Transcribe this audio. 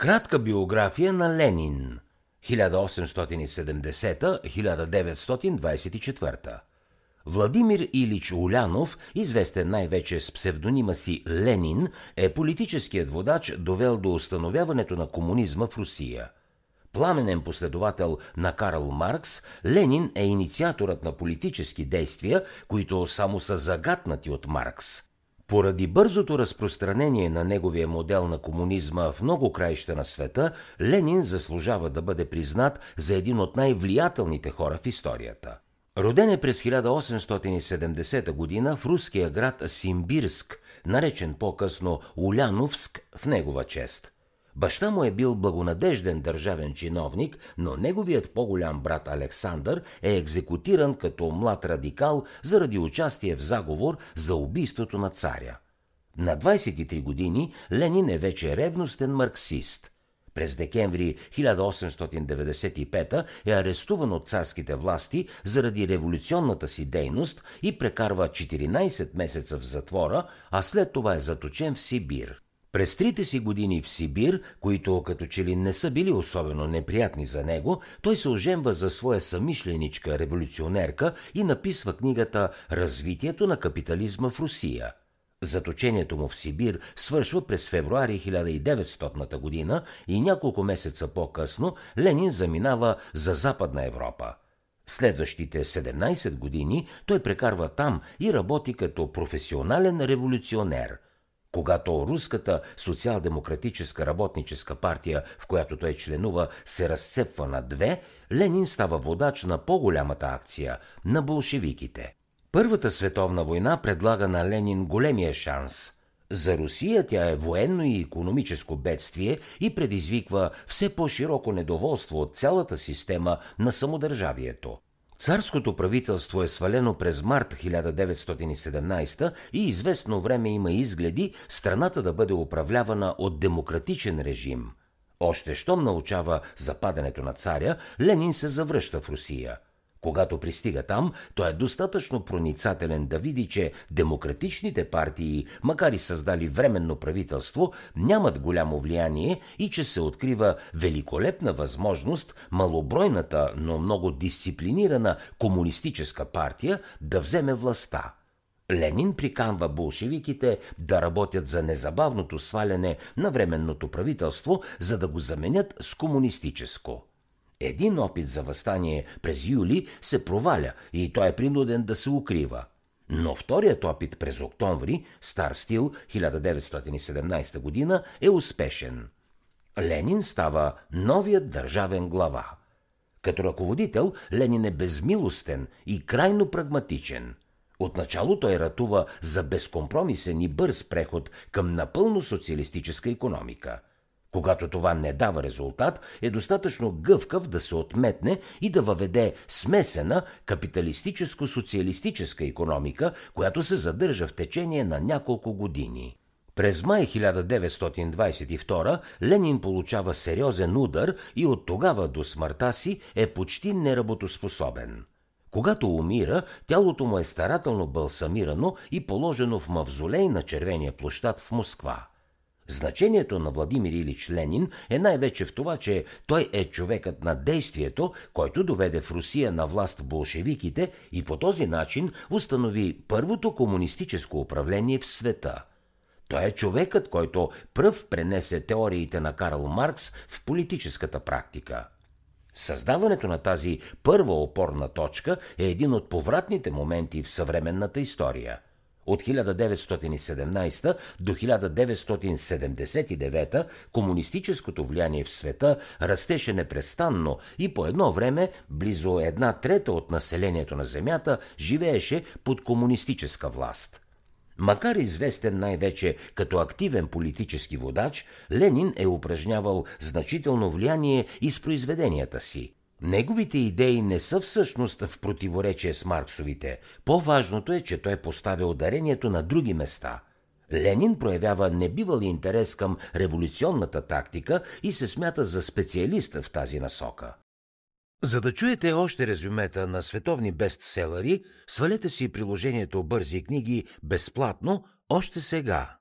Кратка биография на Ленин. 1870-1924 Владимир Илич Улянов, известен най-вече с псевдонима си Ленин, е политическият водач, довел до установяването на комунизма в Русия. Пламенен последовател на Карл Маркс, Ленин е инициаторът на политически действия, които само са загатнати от Маркс – поради бързото разпространение на неговия модел на комунизма в много краища на света, Ленин заслужава да бъде признат за един от най-влиятелните хора в историята. Роден е през 1870 година в руския град Симбирск, наречен по-късно Уляновск в негова чест – Баща му е бил благонадежден държавен чиновник, но неговият по-голям брат Александър е екзекутиран като млад радикал заради участие в заговор за убийството на царя. На 23 години Ленин е вече ревностен марксист. През декември 1895 е арестуван от царските власти заради революционната си дейност и прекарва 14 месеца в затвора, а след това е заточен в Сибир. През трите си години в Сибир, които като че ли не са били особено неприятни за него, той се оженва за своя самишленичка революционерка и написва книгата «Развитието на капитализма в Русия». Заточението му в Сибир свършва през февруари 1900 година и няколко месеца по-късно Ленин заминава за Западна Европа. Следващите 17 години той прекарва там и работи като професионален революционер – когато руската социал-демократическа работническа партия, в която той членува, се разцепва на две, Ленин става водач на по-голямата акция – на болшевиките. Първата световна война предлага на Ленин големия шанс. За Русия тя е военно и економическо бедствие и предизвиква все по-широко недоволство от цялата система на самодържавието. Царското правителство е свалено през март 1917 и известно време има изгледи страната да бъде управлявана от демократичен режим. Още щом научава западането на царя, Ленин се завръща в Русия – когато пристига там, той е достатъчно проницателен да види, че демократичните партии, макар и създали временно правителство, нямат голямо влияние и че се открива великолепна възможност малобройната, но много дисциплинирана комунистическа партия да вземе властта. Ленин приканва болшевиките да работят за незабавното сваляне на временното правителство, за да го заменят с комунистическо. Един опит за възстание през юли се проваля и той е принуден да се укрива. Но вторият опит през октомври, стар стил 1917 година, е успешен. Ленин става новият държавен глава. Като ръководител Ленин е безмилостен и крайно прагматичен. Отначало той ратува за безкомпромисен и бърз преход към напълно социалистическа економика – когато това не дава резултат, е достатъчно гъвкав да се отметне и да въведе смесена капиталистическо-социалистическа економика, която се задържа в течение на няколко години. През май 1922 Ленин получава сериозен удар и от тогава до смъртта си е почти неработоспособен. Когато умира, тялото му е старателно балсамирано и положено в мавзолей на Червения площад в Москва. Значението на Владимир Илич Ленин е най-вече в това, че той е човекът на действието, който доведе в Русия на власт болшевиките и по този начин установи първото комунистическо управление в света. Той е човекът, който пръв пренесе теориите на Карл Маркс в политическата практика. Създаването на тази първа опорна точка е един от повратните моменти в съвременната история – от 1917 до 1979 комунистическото влияние в света растеше непрестанно и по едно време близо една трета от населението на Земята живееше под комунистическа власт. Макар известен най-вече като активен политически водач, Ленин е упражнявал значително влияние и с произведенията си – Неговите идеи не са всъщност в противоречие с Марксовите. По-важното е, че той поставя ударението на други места. Ленин проявява небивал интерес към революционната тактика и се смята за специалист в тази насока. За да чуете още резюмета на световни бестселери, свалете си приложението Бързи книги безплатно още сега.